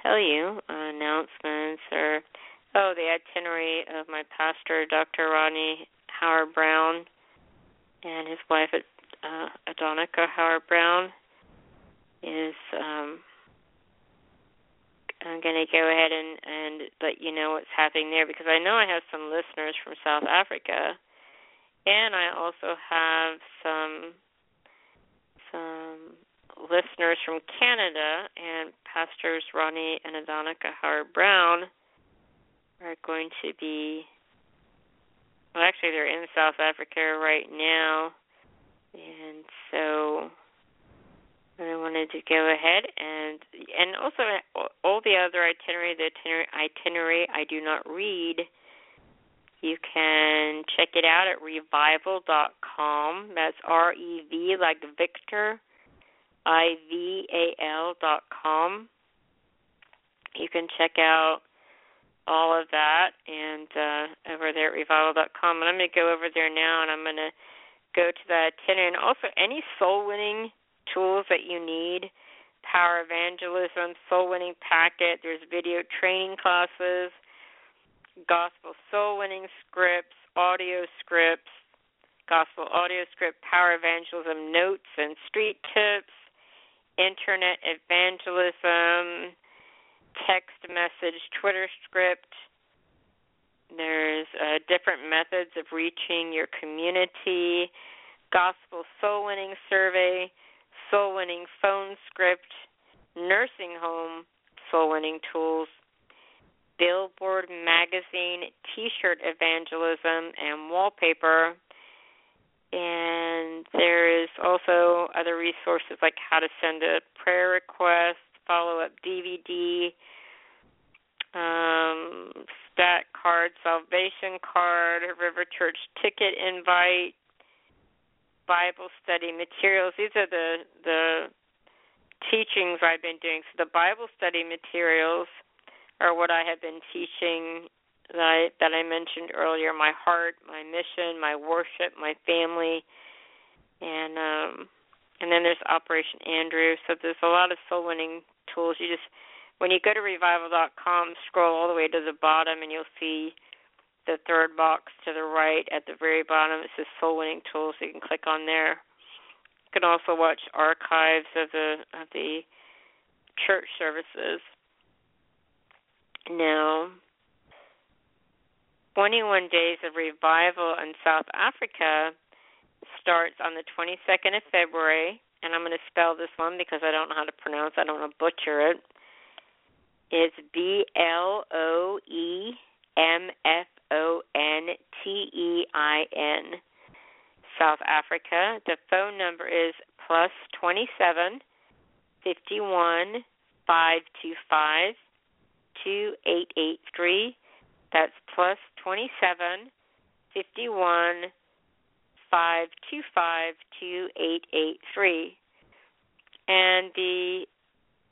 tell you, uh, announcements or Oh, the itinerary of my pastor, Dr. Rodney Howard-Browne and his wife, uh, Adonica Howard-Browne is. Um, I'm going to go ahead and, and let you know what's happening there because I know I have some listeners from South Africa, and I also have some some listeners from Canada, and Pastors Ronnie and Adonica Howard-Browne are going to be. Well, actually, they're in South Africa right now, and so I wanted to go ahead and and also uh, all the other itinerary, the itinerary, itinerary I do not read. You can check it out at revival.com. That's R E V like Victor, I V A L dot com. You can check out all of that and uh, over there at revival.com. And I'm going to go over there now and I'm going to go to the itinerary and also any soul winning tools that you need? Power evangelism, soul winning packet, there's video training classes, gospel soul winning scripts, audio scripts, gospel audio script, power evangelism notes and street tips, internet evangelism, text message, Twitter script. There's uh, different methods of reaching your community, gospel soul winning survey, soul winning phone script, nursing home soul winning tools, billboard magazine, t shirt evangelism, and wallpaper. And there is also other resources like how to send a prayer request, follow up DVD, um, stat card, salvation card, River Church ticket invite, Bible study materials. These are the the teachings I've been doing. So the Bible study materials are what I have been teaching that I that I mentioned earlier. My heart, my mission, my worship, my family, and um, and then there's Operation Andrew. So there's a lot of soul winning tools. You just when you go to revival.com, scroll all the way to the bottom, and you'll see the third box to the right at the very bottom. It says Soul Winning Tools. You can click on there. You can also watch archives of the of the church services. Now, 21 Days of Revival in South Africa starts on the 22nd of February, and I'm going to spell this one because I don't know how to pronounce. I don't want to butcher it. It's B L O E M F O N T E I N, South Africa. The phone number is plus twenty seven fifty one five two five two eight eight three. That's plus twenty seven fifty one five two five two eight eight three. And the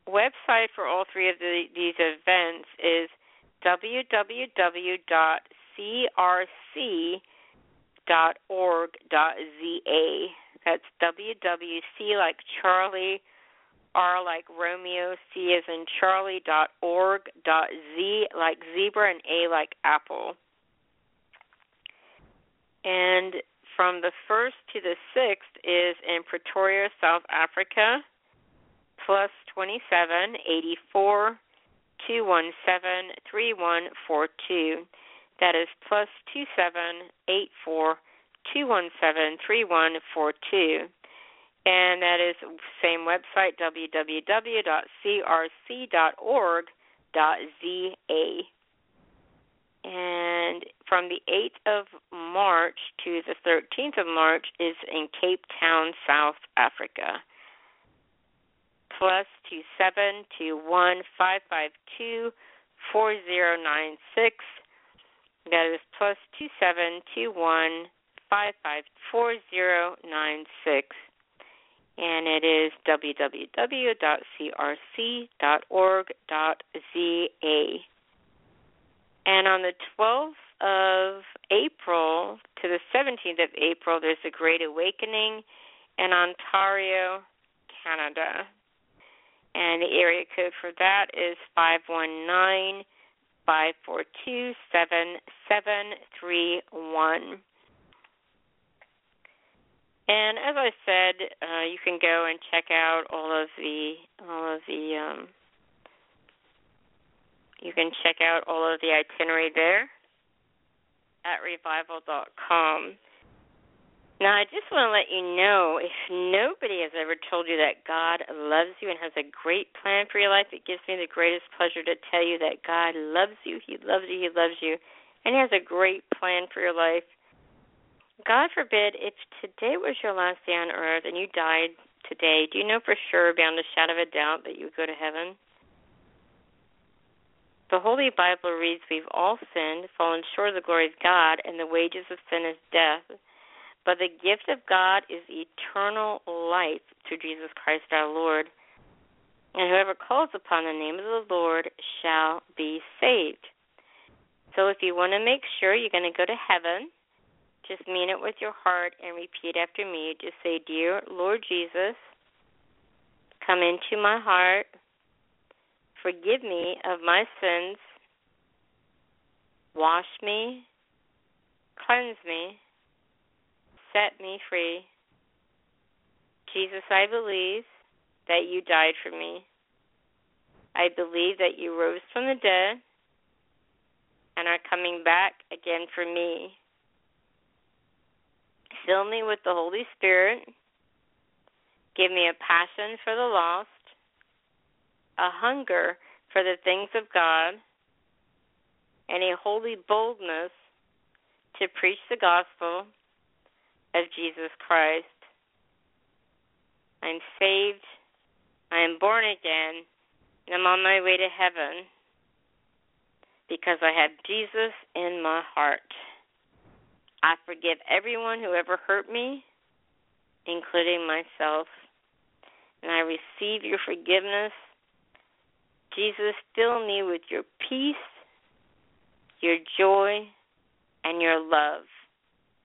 website for all three of the, these events is www.crc.org.za. That's wwc like Charlie, R like Romeo, C as in Charlie dot org dot Z like zebra and A like apple. And from the first to the sixth is in Pretoria, South Africa, plus twenty seven eighty four two one seven three one four two. That is plus two seven eight four two one seven three one four two. And that is same website www.crc.org.za. And from the 8th of March to the 13th of March is in Cape Town, South Africa plus two seven two one five five two four zero nine six. That is plus two seven two one five five four zero nine six. And it is www.crc.org.za. And on the 12th of April to the 17th of April, there's a Great Awakening in Ontario, Canada and the area code for that is five one nine five four two seven seven three one. And as I said, uh, you can go and check out all of the all of the um, you can check out all of the itinerary there at revival.com. Now, I just want to let you know if nobody has ever told you that God loves you and has a great plan for your life, it gives me the greatest pleasure to tell you that God loves you, He loves you, He loves you, and He has a great plan for your life. God forbid if today was your last day on earth and you died today, do you know for sure, beyond a shadow of a doubt, that you would go to heaven? The Holy Bible reads, We've all sinned, fallen short of the glory of God, and the wages of sin is death. But the gift of God is eternal life through Jesus Christ our Lord. And whoever calls upon the name of the Lord shall be saved. So if you want to make sure you're going to go to heaven, just mean it with your heart and repeat after me. Just say, Dear Lord Jesus, come into my heart, forgive me of my sins, wash me, cleanse me, set me free. Jesus, I believe that you died for me. I believe that you rose from the dead and are coming back again for me. Fill me with the Holy Spirit. Give me a passion for the lost, a hunger for the things of God, and a holy boldness to preach the gospel of Jesus Christ. I'm saved. I am born again. And I'm on my way to heaven because I have Jesus in my heart. I forgive everyone who ever hurt me, including myself. And I receive your forgiveness. Jesus, fill me with your peace, your joy, and your love.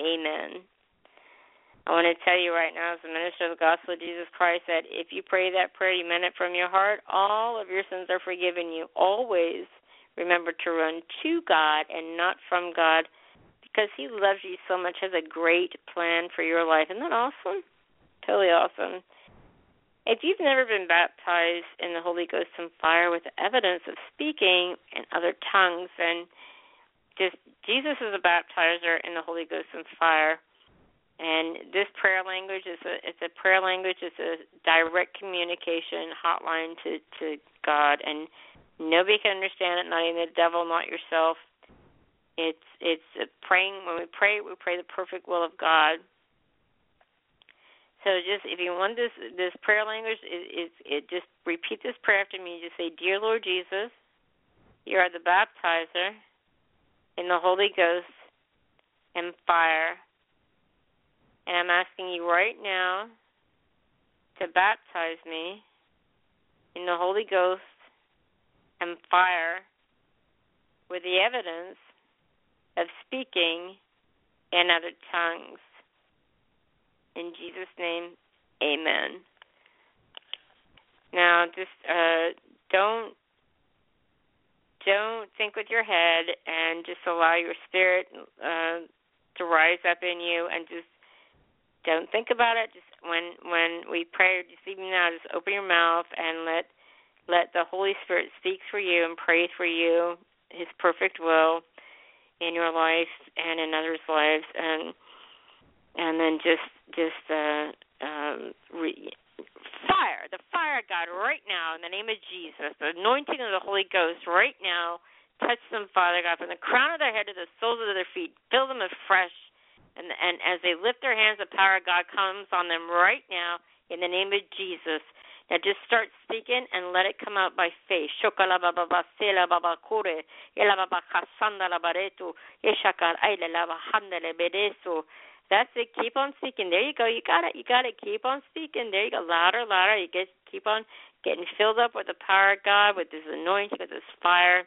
Amen. I want to tell you right now, as a minister of the gospel of Jesus Christ, that if you pray that prayer, you meant it from your heart, all of your sins are forgiven you. Always remember to run to God and not from God because He loves you so much, has a great plan for your life. Isn't that awesome? Totally awesome. If you've never been baptized in the Holy Ghost and fire with evidence of speaking in other tongues, and just Jesus is a baptizer in the Holy Ghost and fire and this prayer language is a it's a prayer language. It's a direct communication hotline to to God, and nobody can understand it. Not even the devil, not yourself. It's it's praying. When we pray, we pray the perfect will of God. So just if you want this this prayer language, it, it, it just repeat this prayer after me. Just say, "Dear Lord Jesus, you are the baptizer in the Holy Ghost and fire." And I'm asking you right now to baptize me in the Holy Ghost and fire with the evidence of speaking in other tongues. In Jesus' name, amen. Now, just uh, don't don't think with your head, and just allow your spirit uh, to rise up in you, and just don't think about it. Just when when we pray this evening now, just open your mouth and let let the Holy Spirit speak for you and pray for you His perfect will in your life and in others' lives, and and then just just uh, um, re- fire the fire of God right now in the name of Jesus, the anointing of the Holy Ghost right now. Touch them, Father God, from the crown of their head to the soles of their feet. Fill them afresh and and as they lift their hands, the power of God comes on them right now in the name of Jesus. Now just start speaking and let it come out by faith. That's it. Keep on speaking. There you go. You got it. You got it. Keep on speaking. There you go. Louder, louder. You get keep on getting filled up with the power of God, with this anointing, with this fire,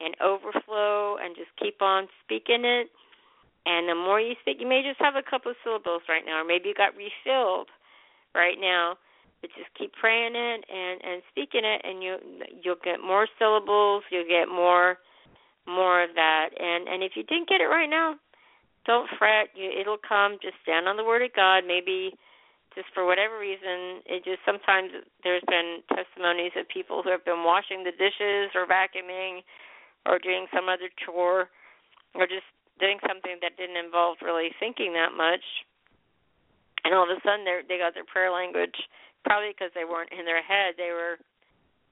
and overflow, and just keep on speaking it and the more you speak, you may just have a couple of syllables right now, or maybe you got refilled right now. But just keep praying it and and speaking it, and you you'll get more syllables. You'll get more more of that. And and if you didn't get it right now, don't fret. You, it'll come. Just stand on the word of God. Maybe just for whatever reason, it just sometimes there's been testimonies of people who have been washing the dishes or vacuuming or doing some other chore or just doing something that didn't involve really thinking that much. And all of a sudden they got their prayer language probably because they weren't in their head, they were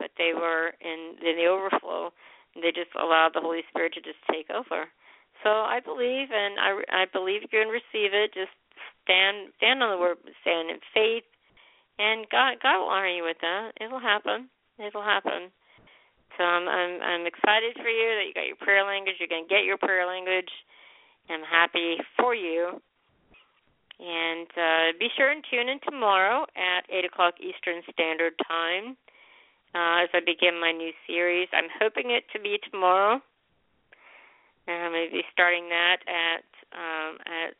but they were in in the overflow. They just allowed the Holy Spirit to just take over. So I believe, and I I believe you can receive it. Just stand stand on the word, stand in faith, and God God will honor you with that. It'll happen. It'll happen. So I'm I'm I'm excited for you that you got your prayer language. You're gonna get your prayer language. I'm happy for you. And uh, be sure and tune in tomorrow at eight o'clock Eastern Standard Time uh, as I begin my new series. I'm hoping it to be tomorrow. And I'm going to be starting that at um, at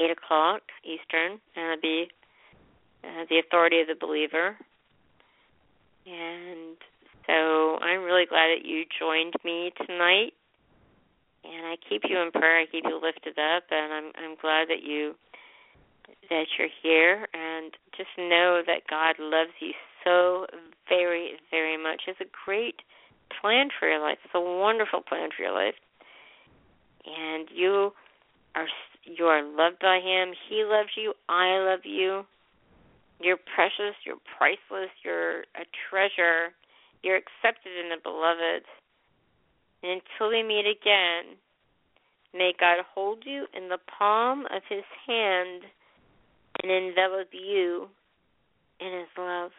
eight o'clock Eastern, and it'll be uh, the authority of the believer. And so I'm really glad that you joined me tonight. And I keep you in prayer. I keep you lifted up, and I'm I'm glad that you that you're here. And just know that God loves you so very very much. It's a great plan for your life. It's a wonderful plan for your life. And you are you are loved by him. He loves you. I love you. You're precious, you're priceless, you're a treasure. You're accepted in the beloved. And until we meet again, may God hold you in the palm of his hand and envelop you in his love.